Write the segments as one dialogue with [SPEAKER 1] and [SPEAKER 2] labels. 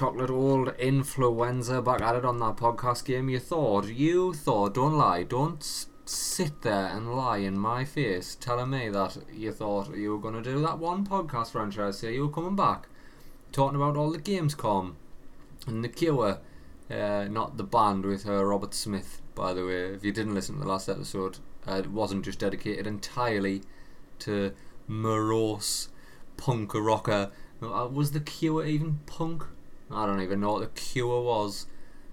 [SPEAKER 1] chocolate, old influenza back at it on that podcast game. You thought, you thought, don't lie, don't sit there and lie in my face telling me that you thought you were going to do that one podcast franchise, say you were coming back, talking about all the Gamescom and the Cure, uh, not the band with uh, Robert Smith, by the way. If you didn't listen to the last episode, uh, it wasn't just dedicated entirely to morose punk rocker. Uh, was the Cure even punk? I don't even know what the Cure was.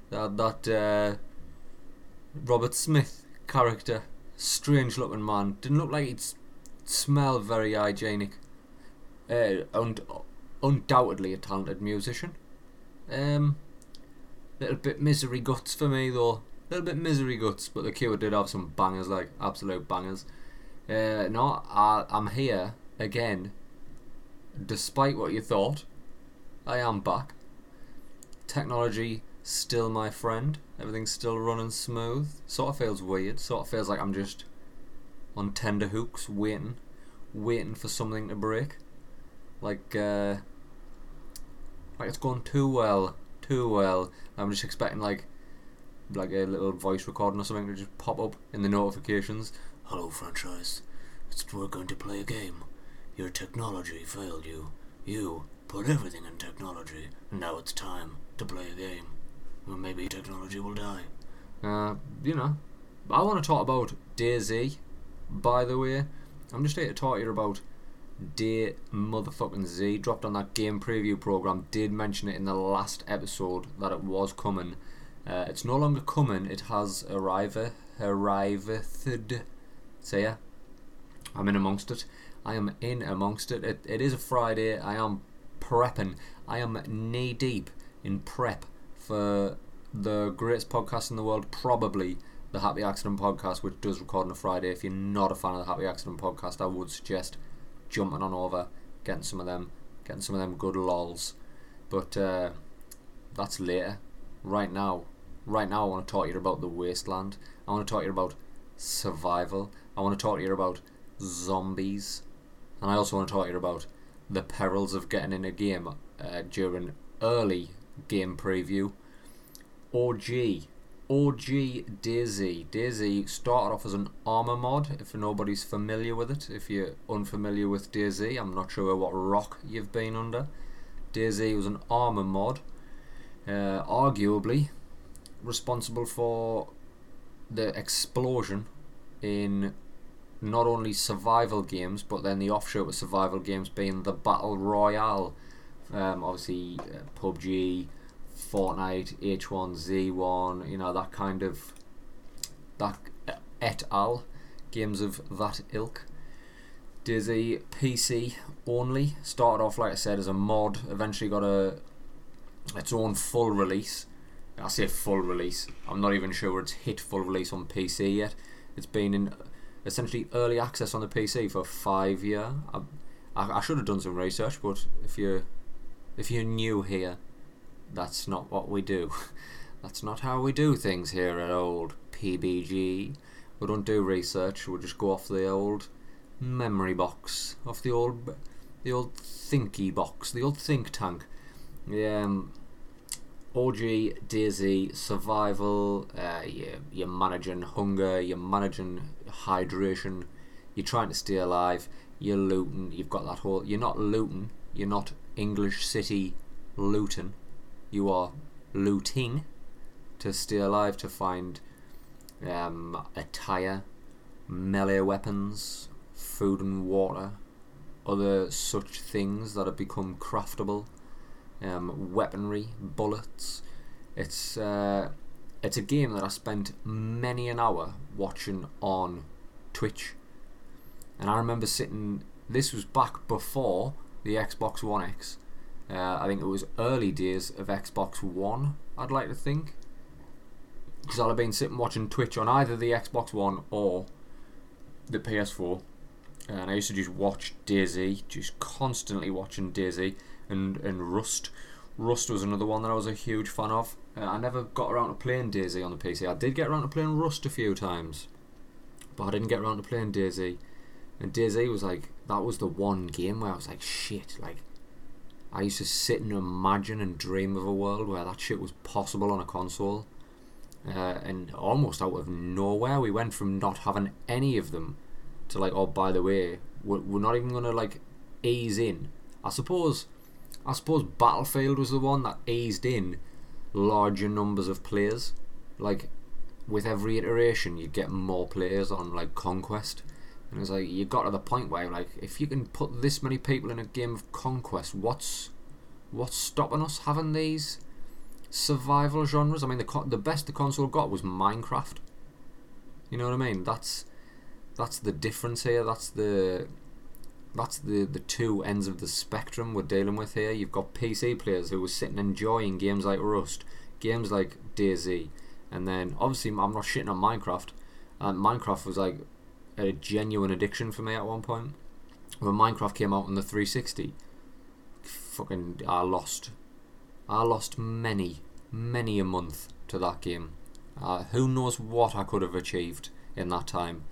[SPEAKER 1] That that uh, Robert Smith character, strange looking man, didn't look like he'd smell very hygienic. Uh, und- undoubtedly a talented musician. Um, little bit misery guts for me though. Little bit misery guts, but the Cure did have some bangers, like absolute bangers. Uh, no, I, I'm here again. Despite what you thought, I am back. Technology still my friend. Everything's still running smooth. Sort of feels weird. Sort of feels like I'm just on tender hooks, waiting, waiting for something to break. Like, uh, like it's going too well, too well. I'm just expecting like, like a little voice recording or something to just pop up in the notifications. Hello, franchise. It's, we're going to play a game. Your technology failed you. You put everything in technology, and now it's time to play a game. Well, maybe technology will die. Uh, you know, I want to talk about DayZ. By the way, I'm just here to talk to you about Day motherfucking Z. Dropped on that game preview program. Did mention it in the last episode that it was coming. Uh, it's no longer coming. It has arrived. Arrived. So yeah, I'm in amongst it. I am in amongst it. it. It is a Friday. I am prepping. I am knee deep in prep for the greatest podcast in the world, probably the Happy Accident podcast, which does record on a Friday. If you're not a fan of the Happy Accident podcast, I would suggest jumping on over, getting some of them, getting some of them good lols. But uh, that's later. Right now, right now, I want to talk to you about the wasteland. I want to talk to you about survival. I want to talk to you about zombies, and I also want to talk to you about the perils of getting in a game uh, during early game preview. Or OG, OG DayZ. DayZ started off as an ArmA mod. If nobody's familiar with it, if you're unfamiliar with DayZ, I'm not sure what rock you've been under. DayZ was an ArmA mod, uh, arguably responsible for the explosion in not only survival games, but then the offshoot of survival games being the battle royale. Um, obviously, uh, PUBG, Fortnite, H1Z1, you know that kind of that uh, et al. games of that ilk. DayZ PC only started off like I said as a mod. Eventually got a its own full release. I say full release. I'm not even sure it's hit full release on PC yet. It's been in essentially early access on the PC for five year. I, I, I should have done some research, but if you if you're new here, that's not what we do. That's not how we do things here at old PBG. We don't do research. We just go off the old memory box, off the old the old thinky box, the old think tank. Yeah. Um, OG, DayZ, survival, uh, you're managing hunger, you're managing hydration, you're trying to stay alive, you're looting, you've got that whole. You're not looting, you're not English City looting, you are looting to stay alive, to find um, attire, melee weapons, food and water, other such things that have become craftable um, weaponry, bullets. It's uh, it's a game that I spent many an hour watching on Twitch, and I remember sitting. This was back before the Xbox One X. Uh, I think it was early days of Xbox One. I'd like to think because I'd have been sitting watching Twitch on either the Xbox One or the PS4, and I used to just watch DayZ, just constantly watching DayZ and and Rust. Rust was another one that I was a huge fan of. Uh, I never got around to playing DayZ on the PC. I did get around to playing Rust a few times, but I didn't get around to playing DayZ. And DayZ was like that was the one game where I was like, shit, like I used to sit and imagine and dream of a world where that shit was possible on a console. Uh, and almost out of nowhere, we went from not having any of them to like, oh, by the way, we're, we're not even gonna like ease in. I suppose, I suppose Battlefield was the one that eased in larger numbers of players. Like with every iteration, you get more players on like Conquest, and it's like you got to the point where like if you can put this many people in a game of Conquest, what's what's stopping us having these survival genres? I mean, the the best the console got was Minecraft. You know what I mean? That's that's the difference here. That's the that's the the two ends of the spectrum we're dealing with here. You've got PC players who are sitting enjoying games like Rust, games like DayZ, and then obviously I'm not shitting on Minecraft. And Minecraft was like a genuine addiction for me at one point. When Minecraft came out on the 360, fucking I lost, I lost many, many a month to that game. Uh, who knows what I could have achieved in that time?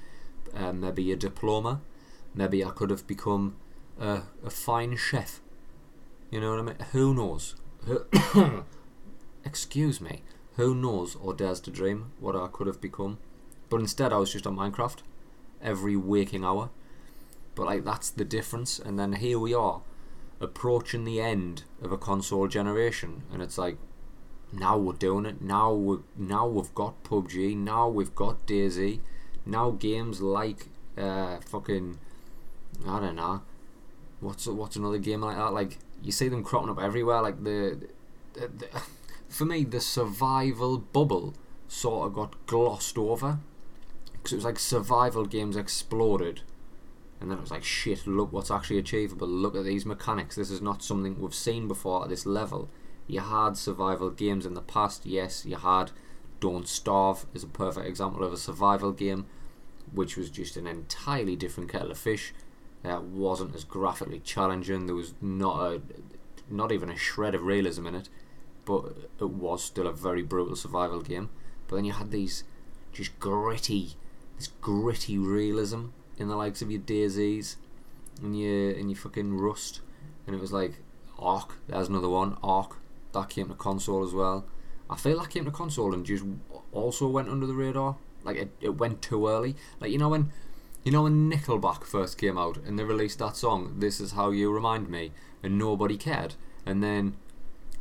[SPEAKER 1] Uh, maybe a diploma. Maybe I could have become a, a fine chef. You know what I mean? Who knows? Excuse me. Who knows or dares to dream what I could have become? But instead, I was just on Minecraft every waking hour. But like that's the difference. And then here we are, approaching the end of a console generation, and it's like now we're doing it. Now we now we've got PUBG. Now we've got DayZ. Now games like uh, fucking I don't know. What's what's another game like that? Like you see them cropping up everywhere. Like the, the, the for me, the survival bubble sort of got glossed over because it was like survival games exploded, and then it was like shit. Look what's actually achievable. Look at these mechanics. This is not something we've seen before at this level. You had survival games in the past. Yes, you had Don't Starve is a perfect example of a survival game, which was just an entirely different kettle of fish. That wasn't as graphically challenging. There was not a, not even a shred of realism in it but it was still a very brutal survival game. But then you had these just gritty, this gritty realism in the likes of your DayZs and your and your fucking Rust, and it was like Ark. There's another one, Ark. That came to console as well. I feel that came to console and just also went under the radar. Like it, it went too early. Like you know when you know when Nickelback first came out and they released that song, This Is How You Remind Me, and nobody cared. And then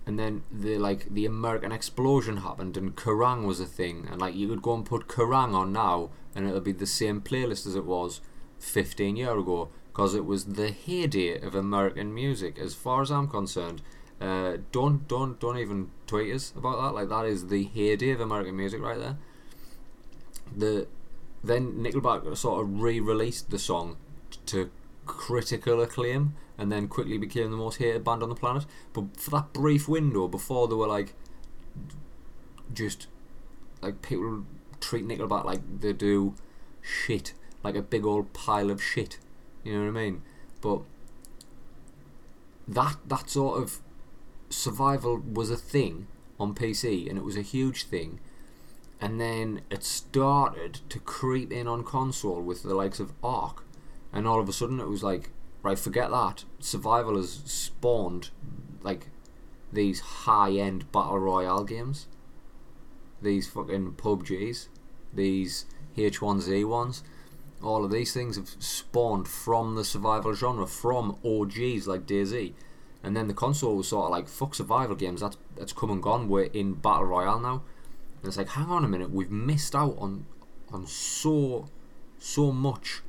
[SPEAKER 1] and then the like the American explosion happened and Kerrang was a thing. And like you could go and put Kerrang on now and it'll be the same playlist as it was 15 year ago because it was the heyday of American music as far as I'm concerned. Uh, don't don't don't even tweet us about that. Like that is the heyday of American music right there. The then Nickelback sort of re-released the song to critical acclaim and then quickly became the most hated band on the planet. But for that brief window before they were like just like people treat Nickelback like they do shit, like a big old pile of shit. You know what I mean? But that that sort of survival was a thing on PC and it was a huge thing. And then it started to creep in on console with the likes of Ark and all of a sudden it was like, right, forget that. Survival has spawned like these high end battle royale games, these fucking PUBGs, these H1Z1s. All of these things have spawned from the survival genre, from OGs like DayZ. And then the console was sort of like, fuck survival games, that's, that's come and gone, we're in Battle Royale now. And it's like, hang on a minute, we've missed out on on so so much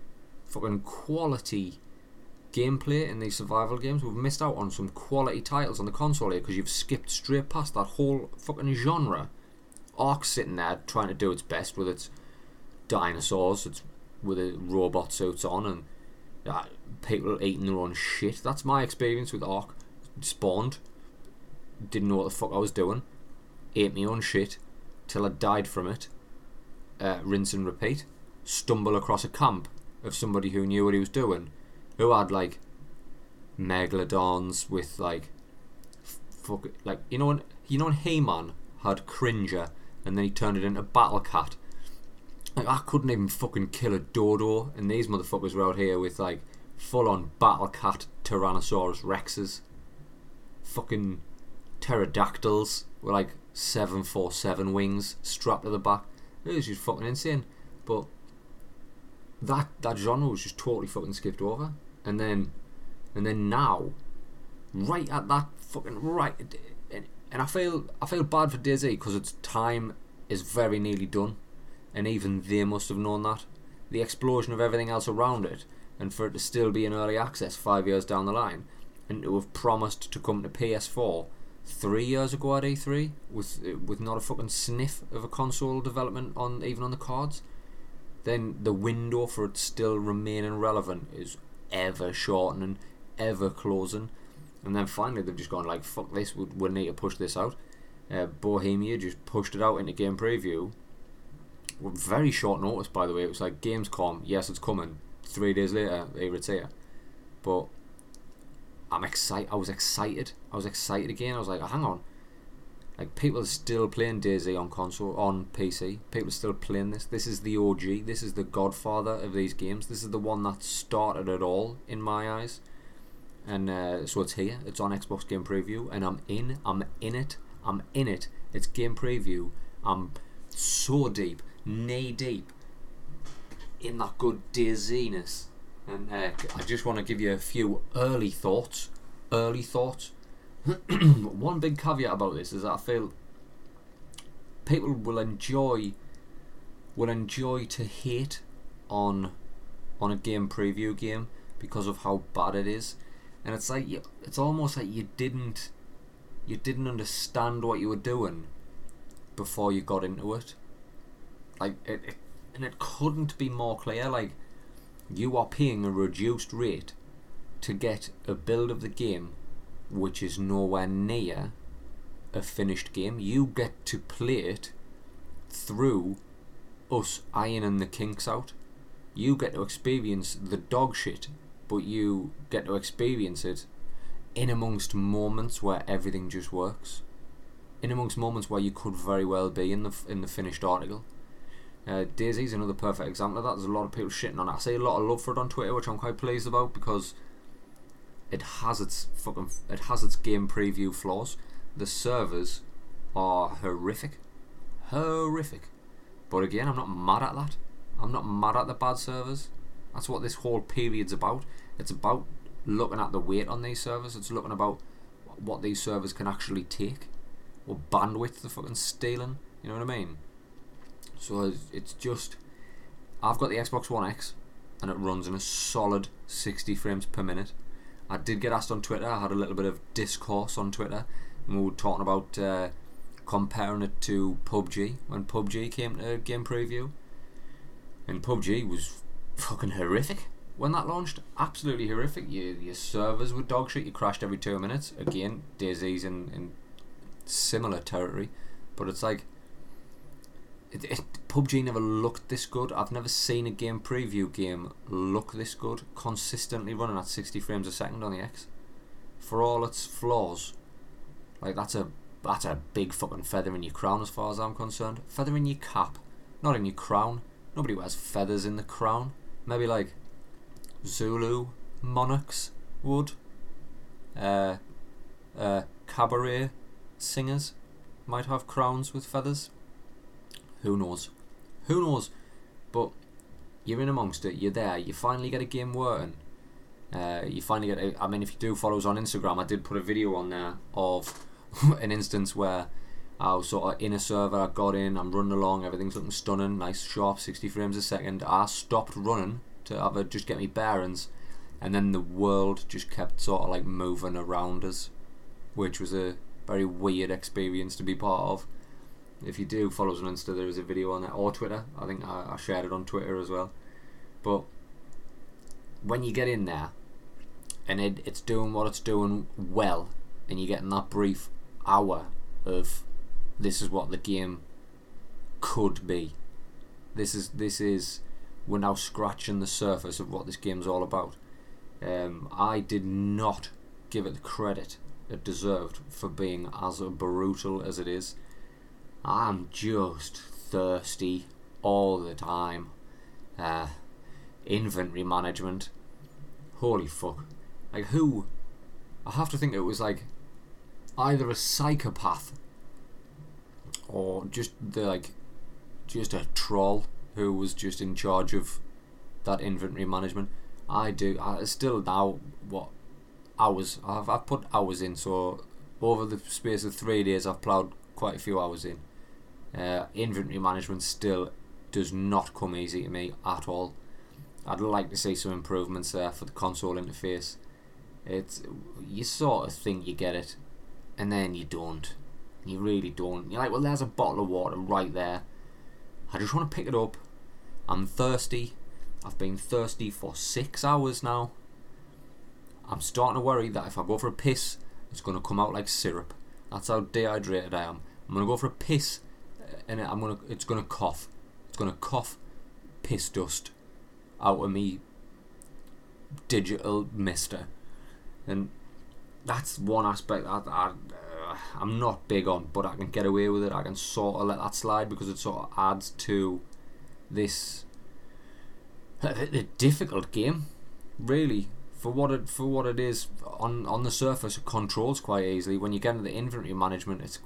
[SPEAKER 1] fucking quality gameplay in these survival games. We've missed out on some quality titles on the console here because you've skipped straight past that whole fucking genre. Ark's sitting there trying to do its best with its dinosaurs, its with its robot suits on, and uh, people eating their own shit. That's my experience with Ark. Spawned, didn't know what the fuck I was doing, ate my own shit till I died from it. Uh, rinse and repeat. Stumble across a camp of somebody who knew what he was doing, who had like megalodons with like fuck like you know when you know when He-Man had Cringer and then he turned it into Battle Cat. Like I couldn't even fucking kill a dodo, and these motherfuckers were out here with like full on Battle Cat Tyrannosaurus Rexes. fucking pterodactyls with like 747 wings strapped to the back. It was just fucking insane. But that that genre was just totally fucking skipped over. And then and then now, right at that fucking right, and, and I feel I feel bad for DayZ because its time is very nearly done, and even they must have known that. The explosion of everything else around it, and for it to still be in early access five years down the line, and to have promised to come to PS4 three years ago at E3 with with not a fucking sniff of a console development on even on the cards, then the window for it still remaining relevant is ever shortening, ever closing. And then finally they've just gone like, fuck this, we, we need to push this out. Uh, Bohemia just pushed it out into game preview. With very short notice, by the way. It was like Gamescom, yes, it's coming. Three days later, here it's here. But I'm excited. I was excited. I was excited again. I was like, hang on. Like people are still playing DayZ on console, on PC. People are still playing this. This is the OG. This is the Godfather of these games. This is the one that started it all in my eyes. And uh, so it's here. It's on Xbox Game Preview, and I'm in. I'm in it. I'm in it. It's Game Preview. I'm so deep, knee deep, in that good DayZ-ness. And uh, I just want to give you a few early thoughts. Early thoughts. One big caveat about this is that I feel people will enjoy will enjoy to hate on on a game preview game because of how bad it is, and it's like you, it's almost like you didn't you didn't understand what you were doing before you got into it. Like it, it and it couldn't be more clear. Like you are paying a reduced rate to get a build of the game which is nowhere near a finished game. You get to play it through us ironing the kinks out. You get to experience the dog shit, but you get to experience it in amongst moments where everything just works. In amongst moments where you could very well be in the in the finished article. Uh, DayZ's another perfect example of that. There's a lot of people shitting on it. I see a lot of love for it on Twitter, which I'm quite pleased about because it has its fucking it has its game preview flaws. The servers are horrific, horrific. But again, I'm not mad at that. I'm not mad at the bad servers. That's what this whole period's about. It's about looking at the weight on these servers. It's looking about what these servers can actually take, or bandwidth they're fucking stealing. You know what I mean? So it's just, I've got the Xbox One X, and it runs in a solid 60 frames per minute. I did get asked on Twitter. I had a little bit of discourse on Twitter, and we were talking about uh, comparing it to PUBG when PUBG came to game preview, and PUBG was fucking horrific when that launched. Absolutely horrific. Your your servers were dog shit. You crashed every two minutes. Again, DayZ's in in similar territory, but it's like it, it, PUBG never looked this good. I've never seen a game preview game look this good, consistently running at 60 frames a second on the X. For all its flaws, like that's a that's a big fucking feather in your crown as far as I'm concerned. Feather in your cap, not in your crown. Nobody wears feathers in the crown. Maybe like Zulu monarchs would. Uh, uh, cabaret singers might have crowns with feathers. Who knows? Who knows? But you're in amongst it. You're there. You finally get a game working. Uh, you finally get. A, I mean, if you do follow us on Instagram, I did put a video on there of an instance where I was sort of in a server. I got in. I'm running along. Everything's looking stunning. Nice, sharp, 60 frames a second. I stopped running to have a, just get me bearings, and then the world just kept sort of like moving around us, which was a very weird experience to be part of if you do follow us on Insta, there is a video on that or Twitter. I think I, I shared it on Twitter as well. But when you get in there and it, it's doing what it's doing well, and you're getting that brief hour of this is what the game could be. This is this is we're now scratching the surface of what this game's all about. Um, I did not give it the credit it deserved for being as brutal as it is. I'm just thirsty all the time. Uh, inventory management. Holy fuck. Like, who? I have to think it was like either a psychopath or just the like just a troll who was just in charge of that inventory management. I do. I still now what hours I've I've put hours in. So over the space of three days, I've ploughed quite a few hours in. Uh, inventory management still does not come easy to me at all. I'd like to see some improvements there for the console interface. It's you sort of think you get it, and then you don't. You really don't. You're like, well, there's a bottle of water right there. I just want to pick it up. I'm thirsty. I've been thirsty for six hours now. I'm starting to worry that if I go for a piss, it's going to come out like syrup. That's how dehydrated I am. I'm going to go for a piss, and I'm to. It's to cough. It's to cough piss dust out of me digital mister, and that's one aspect that I, uh, I'm not big on, but I can get away with it. I can sort of let that slide because it sort of adds to this a, difficult game, really. For what it for what it is on on the surface, it controls quite easily. When you get into the inventory management, it's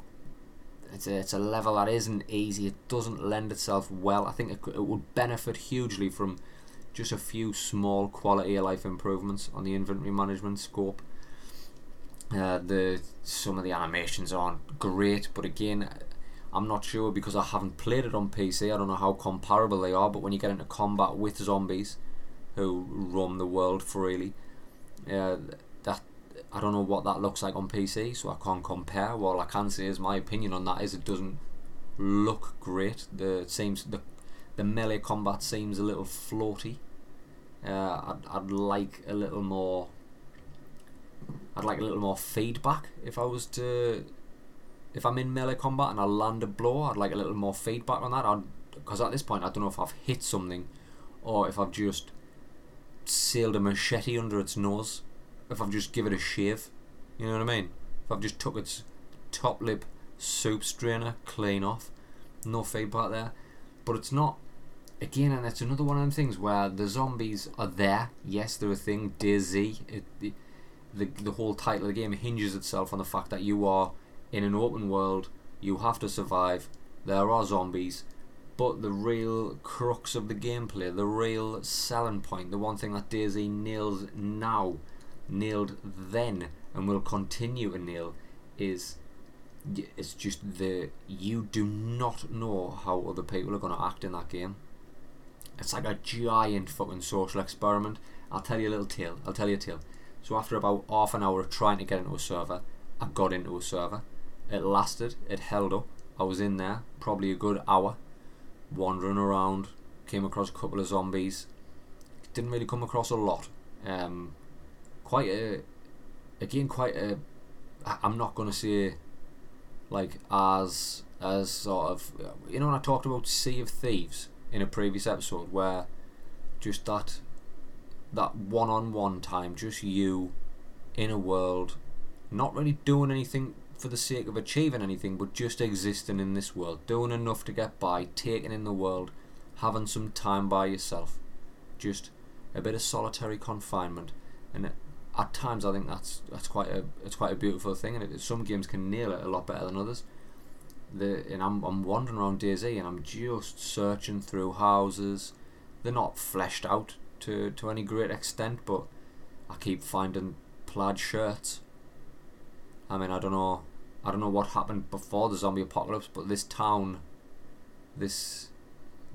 [SPEAKER 1] it's a, it's a level that isn't easy. It doesn't lend itself well. I think it, it would benefit hugely from just a few small quality of life improvements on the inventory management scope. Uh, the some of the animations aren't great, but again, I'm not sure because I haven't played it on PC. I don't know how comparable they are, but when you get into combat with zombies who roam the world freely, uh, I don't know what that looks like on PC, so I can't compare. What I can say is my opinion on that is it doesn't look great. The seems the the melee combat seems a little floaty. Uh, I'd, I'd like a little more I'd like a little more feedback if I was to if I'm in melee combat and I land a blow. I'd like a little more feedback on that. I'd Because at this point, I don't know if I've hit something or if I've just sailed a machete under its nose. If I've just given it a shave. You know what I mean? If I've just took its top lip soup strainer clean off. No feedback there. But it's not. Again, and it's another one of them things where the zombies are there. Yes, they're a thing. DayZ. It, it, the the whole title of the game hinges itself on the fact that you are in an open world. You have to survive. There are zombies, but the real crux of the gameplay, the real selling point, the one thing that DayZ nails now, nailed then, and will continue to nail, is it's just the you do not know how other people are going to act in that game. It's like a giant fucking social experiment. I'll tell you a little tale. I'll tell you a tale. So after about half an hour of trying to get into a server, I got into a server. It lasted. It held up. I was in there probably a good hour, wandering around. Came across a couple of zombies. Didn't really come across a lot. Um, quite a, again, quite a. I'm not gonna say, like as as sort of you know when I talked about Sea of Thieves in a previous episode where just that that one on one time, just you in a world, not really doing anything for the sake of achieving anything, but just existing in this world, doing enough to get by, taking in the world, having some time by yourself, just a bit of solitary confinement, and at times I think that's that's quite a it's quite a beautiful thing, and it, some games can nail it a lot better than others. The and I'm I'm wandering around DayZ and I'm just searching through houses. They're not fleshed out to to any great extent, but I keep finding plaid shirts. I mean, I don't know I don't know what happened before the zombie apocalypse, but this town, this,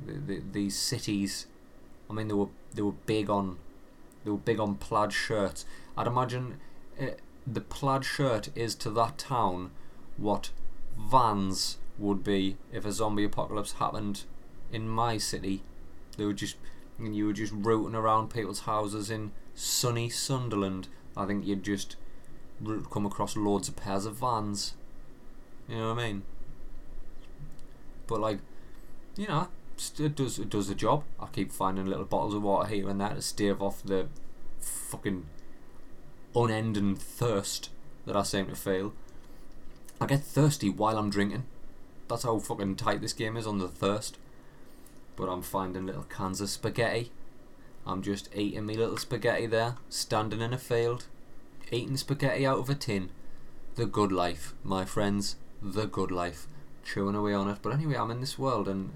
[SPEAKER 1] the, the, these cities, I mean, they were they were big on, they were big on plaid shirts. I'd imagine it, eh, the plaid shirt is to that town what Vans would be if a zombie apocalypse happened in my city. They would just, you were just rooting around people's houses in sunny Sunderland. I think you'd just come across loads of pairs of vans. You know what I mean? But like, you know, it does it does the job. I keep finding little bottles of water here and there to stave off the fucking unending thirst that I seem to feel. I get thirsty while I'm drinking. That's how fucking tight this game is on the thirst. But I'm finding little cans of spaghetti. I'm just eating me little spaghetti there, standing in a field, eating spaghetti out of a tin, the good life, my friends, the good life, chewing away on it. But anyway, I'm in this world, and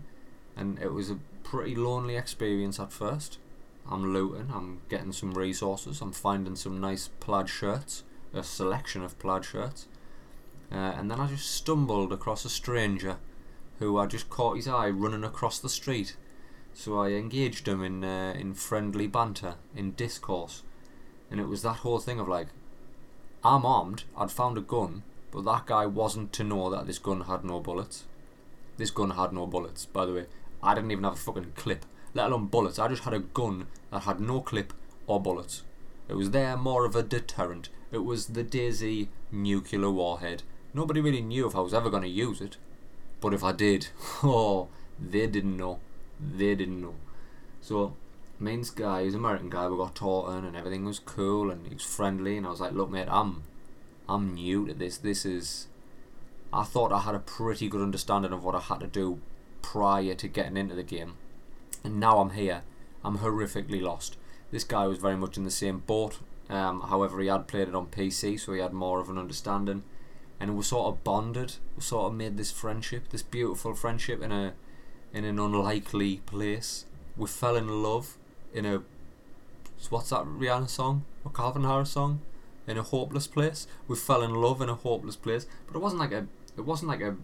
[SPEAKER 1] and it was a pretty lonely experience at first. I'm looting, I'm getting some resources, I'm finding some nice plaid shirts, a selection of plaid shirts, uh, and then I just stumbled across a stranger who I just caught his eye running across the street. So I engaged him in uh, in friendly banter, in discourse, and it was that whole thing of like, I'm armed, I'd found a gun, but that guy wasn't to know that this gun had no bullets. This gun had no bullets, by the way. I didn't even have a fucking clip, let alone bullets. I just had a gun that had no clip or bullets. It was there more of a deterrent. It was the DayZ nuclear warhead. Nobody really knew if I was ever going to use it. But if I did, oh, they didn't know. They didn't know. So, main guy, he's an American guy, we got talking and everything was cool and he was friendly and I was like, look mate, I'm I'm new to this. This is I thought I had a pretty good understanding of what I had to do prior to getting into the game. And now I'm here. I'm horrifically lost. This guy was very much in the same boat. Um, however, he had played it on PC, so he had more of an understanding. And we sort of bonded. We sort of made this friendship, this beautiful friendship, in a in an unlikely place. We fell in love in a what's that Rihanna song or Calvin Harris song? In a hopeless place. We fell in love in a hopeless place, but it wasn't like a it wasn't like a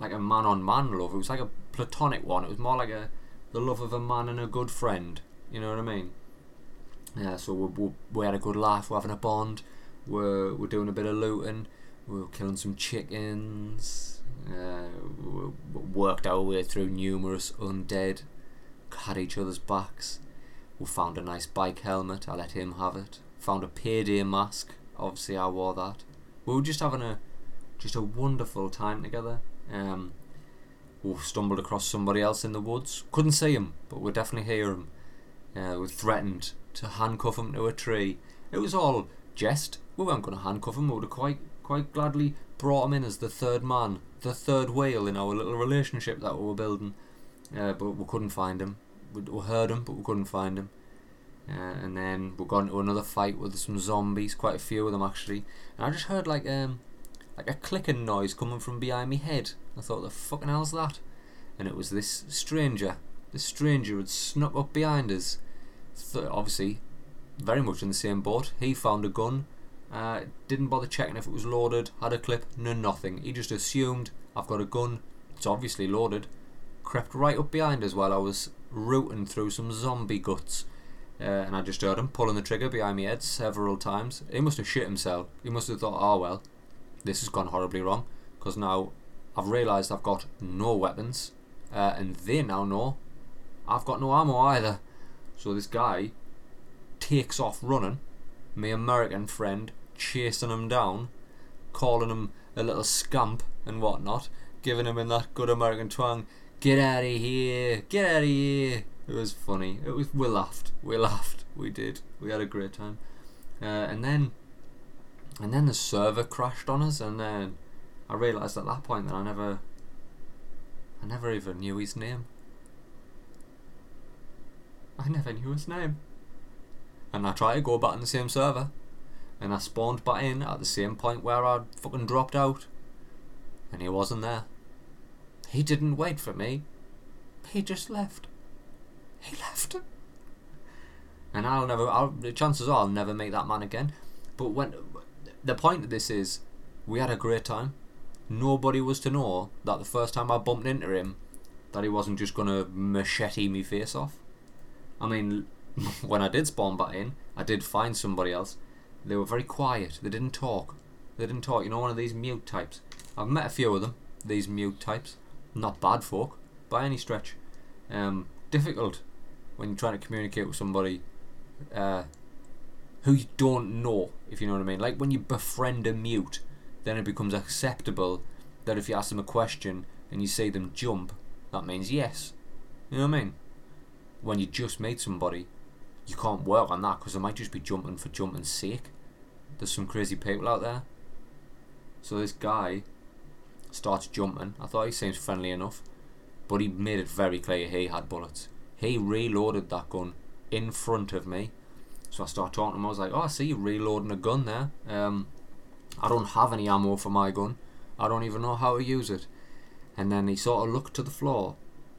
[SPEAKER 1] like a man on man love. It was like a platonic one. It was more like a the love of a man and a good friend. You know what I mean? Yeah. So we, we, we had a good laugh. We're having a bond. We're we're doing a bit of looting. We were killing some chickens. Uh, we worked our way through numerous undead. Had each other's backs. We found a nice bike helmet. I let him have it. Found a payday mask. Obviously, I wore that. We were just having a just a wonderful time together. Um, we stumbled across somebody else in the woods. Couldn't see him, but we definitely hear him. Uh, we threatened to handcuff him to a tree. It was all jest. We weren't going to handcuff him. We would have quite, quite gladly brought him in as the third man, the third wheel in our little relationship that we were building. Uh, but we couldn't find him. We, we heard him, but we couldn't find him. Uh, and then we got into another fight with some zombies, quite a few of them actually. And I just heard like um, like a clicking noise coming from behind me head. I thought, the fucking hell's that? And it was this stranger. This stranger had snuck up behind us. Obviously, very much in the same boat. He found a gun. Uh, didn't bother checking if it was loaded. Had a clip. No, nothing. He just assumed I've got a gun. It's obviously loaded. Crept right up behind us while I was rooting through some zombie guts. Uh, and I just heard him pulling the trigger behind my head several times. He must have shit himself. He must have thought, oh well, this has gone horribly wrong because now I've realised I've got no weapons, uh, and they now know I've got no ammo either. So this guy takes off running, my American friend chasing him down, calling him a little scamp and whatnot, giving him in that good American twang, "Get out of here! Get out of here!" It was funny. It was. We laughed. We laughed. We did. We had a great time. Uh, and then and then the server crashed on us, and then I realised at that point that I never, I never even knew his name. I never knew his name. And I tried to go back in the same server, and I spawned back in at the same point where I fucking dropped out, and he wasn't there. He didn't wait for me. He just left. He left. And I'll never. I'll, chances are I'll never meet that man again. But when the point of this is, we had a great time. Nobody was to know that the first time I bumped into him, that he wasn't just gonna machete me face off. I mean, when I did spawn back in, I did find somebody else. They were very quiet. They didn't talk. They didn't talk. You know, one of these mute types. I've met a few of them. These mute types. Not bad folk by any stretch. Um, difficult when you're trying to communicate with somebody uh, who you don't know, if you know what I mean. Like when you befriend a mute, then it becomes acceptable that if you ask them a question and you say them jump, that means yes. You know what I mean? When you just meet somebody, you can't work on that because they might just be jumping for jumping's sake. There's some crazy people out there. So this guy starts jumping. I thought he seems friendly enough, but he made it very clear he had bullets. He reloaded that gun in front of me so I started talking to him. I was like, "Oh, I see you reloading a gun there." Um, I don't have any ammo for my gun. I don't even know how to use it. And then he sort of looked to the floor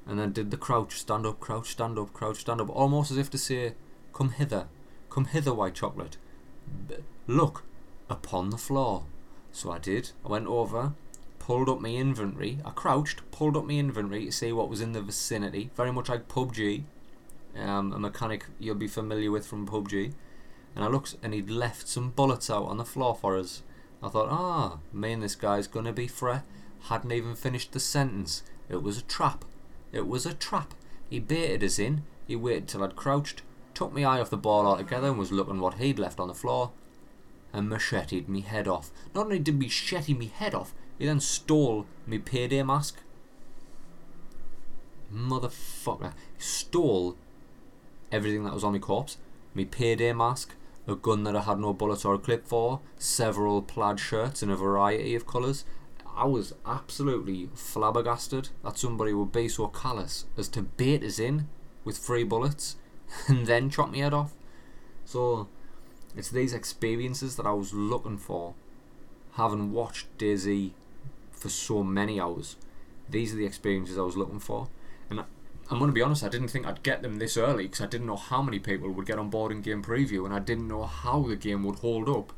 [SPEAKER 1] and then did the crouch, stand up, crouch, stand up, crouch, stand up, almost as if to say, Come hither, come hither, white chocolate. B- look upon the floor. So I did. I went over, pulled up my inventory. I crouched, pulled up my inventory to see what was in the vicinity. Very much like PUBG, um, a mechanic you'll be familiar with from PUBG. And I looked, and he'd left some bullets out on the floor for us. I thought, ah, me and this guy's gonna be free. Hadn't even finished the sentence. It was a trap. It was a trap. He baited us in. He waited till I'd crouched, took my eye off the ball altogether, and was looking what he'd left on the floor, and macheted me head off. Not only did he machete me head off, he then stole me payday mask. Motherfucker. He stole everything that was on my corpse. Me payday mask, a gun that I had no bullets or a clip for, several plaid shirts in a variety of colours. I was absolutely flabbergasted that somebody would be so callous as to bait us in with free bullets and then chop me head off. So it's these experiences that I was looking for, having watched DayZ for so many hours. These are the experiences I was looking for, and I'm going to be honest. I didn't think I'd get them this early because I didn't know how many people would get on board in game preview, and I didn't know how the game would hold up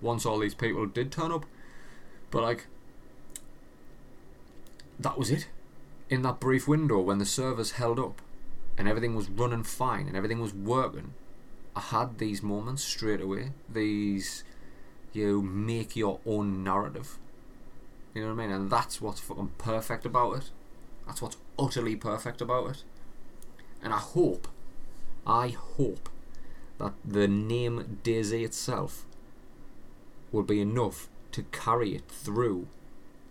[SPEAKER 1] once all these people did turn up. But like, that was it. In that brief window when the servers held up and everything was running fine and everything was working, I had these moments straight away. These, you know, make your own narrative. You know what I mean? And that's what's fucking perfect about it. That's what's utterly perfect about it. And I hope, I hope that the name DayZ itself will be enough to carry it through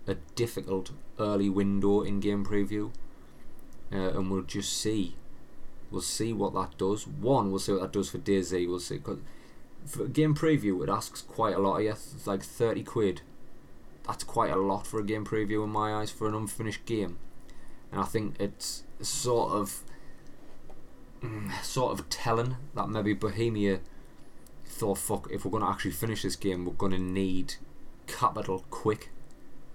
[SPEAKER 1] a difficult early window in game preview. Uh, and we'll just see. We'll see what that does. One, we'll see what that does for DayZ. We'll see. Cause for game preview, it asks quite a lot of you. It's like 30 quid that's quite a lot for a game preview in my eyes for an unfinished game, and I think it's sort of mm, sort of telling that maybe Bohemia thought, fuck, if we're going to actually finish this game, we're going to need capital quick.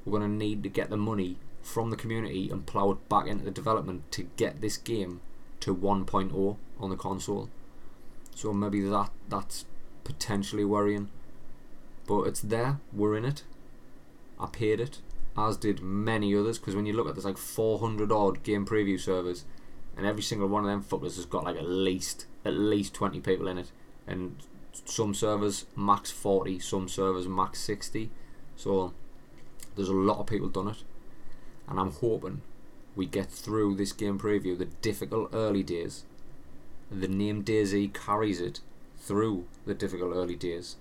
[SPEAKER 1] We're going to need to get the money from the community and plough it back into the development to get this game to 1.0 on the console. So maybe that that's potentially worrying. But it's there, we're in it. I paid it, as did many others. Because when you look at there's like 400 odd game preview servers, and every single one of them fuckers has got like at least at least 20 people in it, and some servers max 40, some servers max 60. So there's a lot of people done it, and I'm hoping we get through this game preview, the difficult early days. The name DayZ carries it through the difficult early days,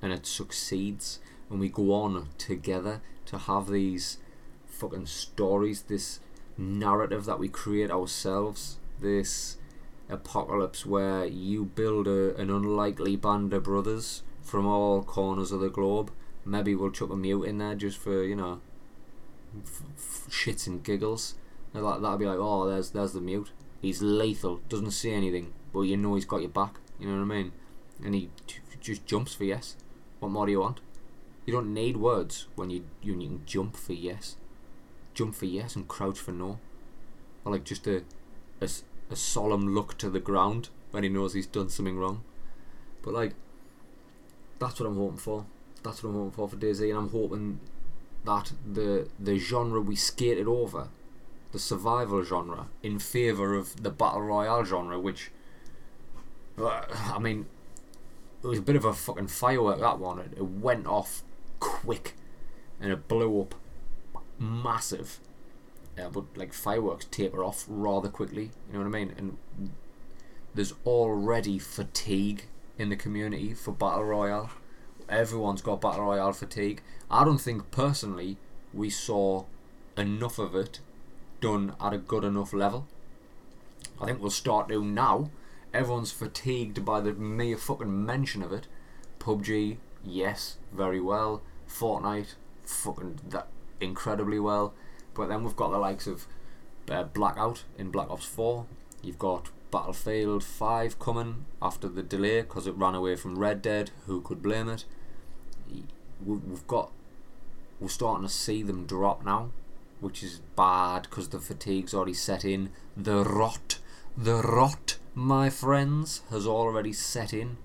[SPEAKER 1] and it succeeds and we go on together to have these fucking stories, this narrative that we create ourselves, this apocalypse where you build a, an unlikely band of brothers from all corners of the globe. Maybe we'll chuck a mute in there just for you know f- f- shits and giggles. And that that'll be like, oh, there's there's the mute. He's lethal, doesn't say anything, but you know he's got your back. You know what I mean? And he t- just jumps for yes. What more do you want? You don't need words when you you can jump for yes, jump for yes and crouch for no, or like just a, a a solemn look to the ground when he knows he's done something wrong. But like, that's what I'm hoping for. That's what I'm hoping for for DayZ, and I'm hoping that the the genre we skated over, the survival genre, in favour of the battle royale genre, which, uh, I mean, it was a bit of a fucking firework that one. It, it went off quick and it blew up massive. Uh, but like fireworks taper off rather quickly. You know what I mean? And there's already fatigue in the community for battle royale. Everyone's got battle royale fatigue. I don't think personally we saw enough of it done at a good enough level. I think we'll start doing now. Everyone's fatigued by the mere fucking mention of it. PUBG, yes, very well. Fortnite, fucking that incredibly well. But then we've got the likes of uh, Blackout in Black Ops 4. You've got Battlefield 5 coming after the delay because it ran away from Red Dead. Who could blame it? we- we've got we're starting to see them drop now, which is bad because the fatigue's already set in. The rot, the rot, my friends, has already set in.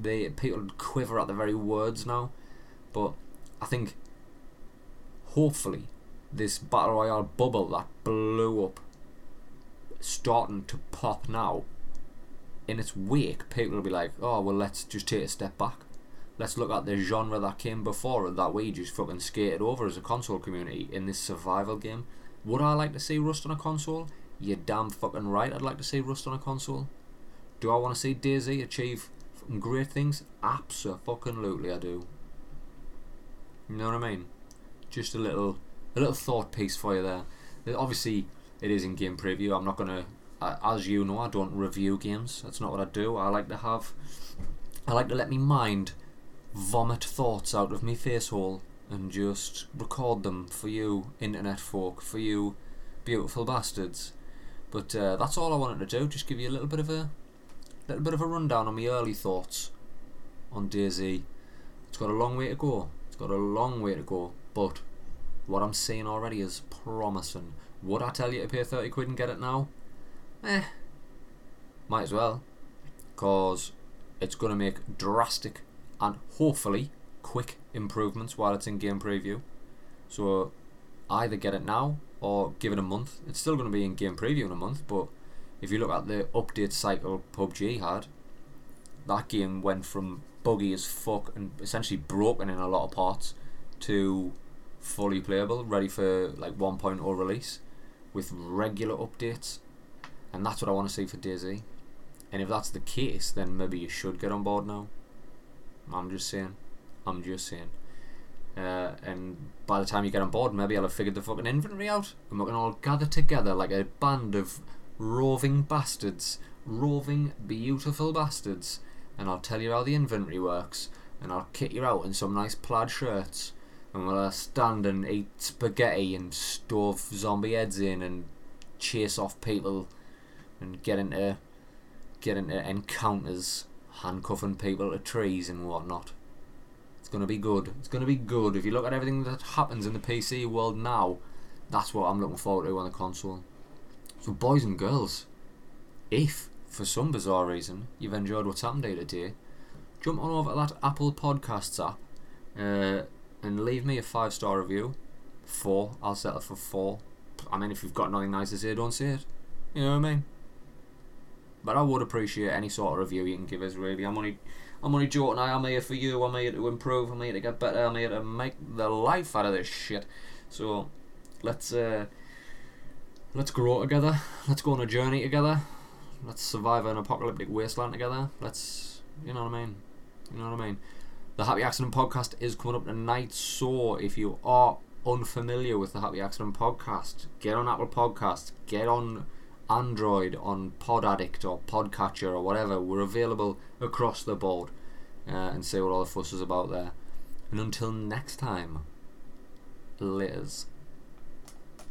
[SPEAKER 1] The people quiver at the very words now, but I think hopefully this battle royale bubble that blew up, starting to pop now. In its wake, people will be like, "Oh well, let's just take a step back." let's look at the genre that came before and that we just fucking skated over as a console community in this survival game. Would I like to see Rust on a console? You're damn fucking right I'd like to see Rust on a console. Do I want to see DayZ achieve great things? Absolutely I do. You know what I mean? Just a little a little thought piece for you there. Obviously it is in game preview. I'm not gonna as you know, I don't review games. That's not what I do. I like to have I like to let me mind vomit thoughts out of me face hole and just record them for you, internet folk, for you, beautiful bastards. But uh, that's all I wanted to do. Just give you a little bit of a little bit of a rundown on my early thoughts on DayZ. It's got a long way to go. Got a long way to go. But what I'm seeing already is promising. Would I tell you to pay 30 quid and get it now? Eh. Might as well. Because it's going to make drastic and hopefully quick improvements while it's in game preview. So either get it now or give it a month. It's still going to be in game preview in a month, but if you look at the update cycle PUBG had, that game went from buggy as fuck and essentially broken in a lot of parts to fully playable, ready for like 1.0 release with regular updates. And that's what I want to see for DayZ. And if that's the case, then maybe you should get on board now. I'm just saying. I'm just saying. Uh, and by the time you get on board, maybe I'll have figured the fucking inventory out, and we can all gather together like a band of roving bastards, roving beautiful bastards, and I'll tell you how the inventory works, and I'll kit you out in some nice plaid shirts, and we'll stand and eat spaghetti and stove zombie heads in and chase off people and get into get into encounters handcuffing people to trees and whatnot. It's to be good. It's to be good. If you look at everything that happens in the PC world now, that's what I'm looking forward to on the console. So, boys and girls, if for some bizarre reason you've enjoyed what's happened here today, jump on over to that Apple Podcasts app uh, and leave me a five star review. Four, I'll settle for four. I mean, if you've got nothing nice to say, don't say it. You know what I mean? But I would appreciate any sort of review you can give us. Really, I'm only, I'm only joking. I am here for you. I'm here to improve. I'm here to get better. I'm here to make the life out of this shit. So, let's uh, let's grow together. Let's go on a journey together. Let's survive an apocalyptic wasteland together. Let's, you know what I mean. You know what I mean. The Happy Accident podcast is coming up tonight. So if you are unfamiliar with the Happy Accident podcast, get on Apple Podcasts. Get on Android, on Pod Addict or Podcatcher or whatever. We're available across the board uh, and see what all the fuss is about there. And until next time, Liz.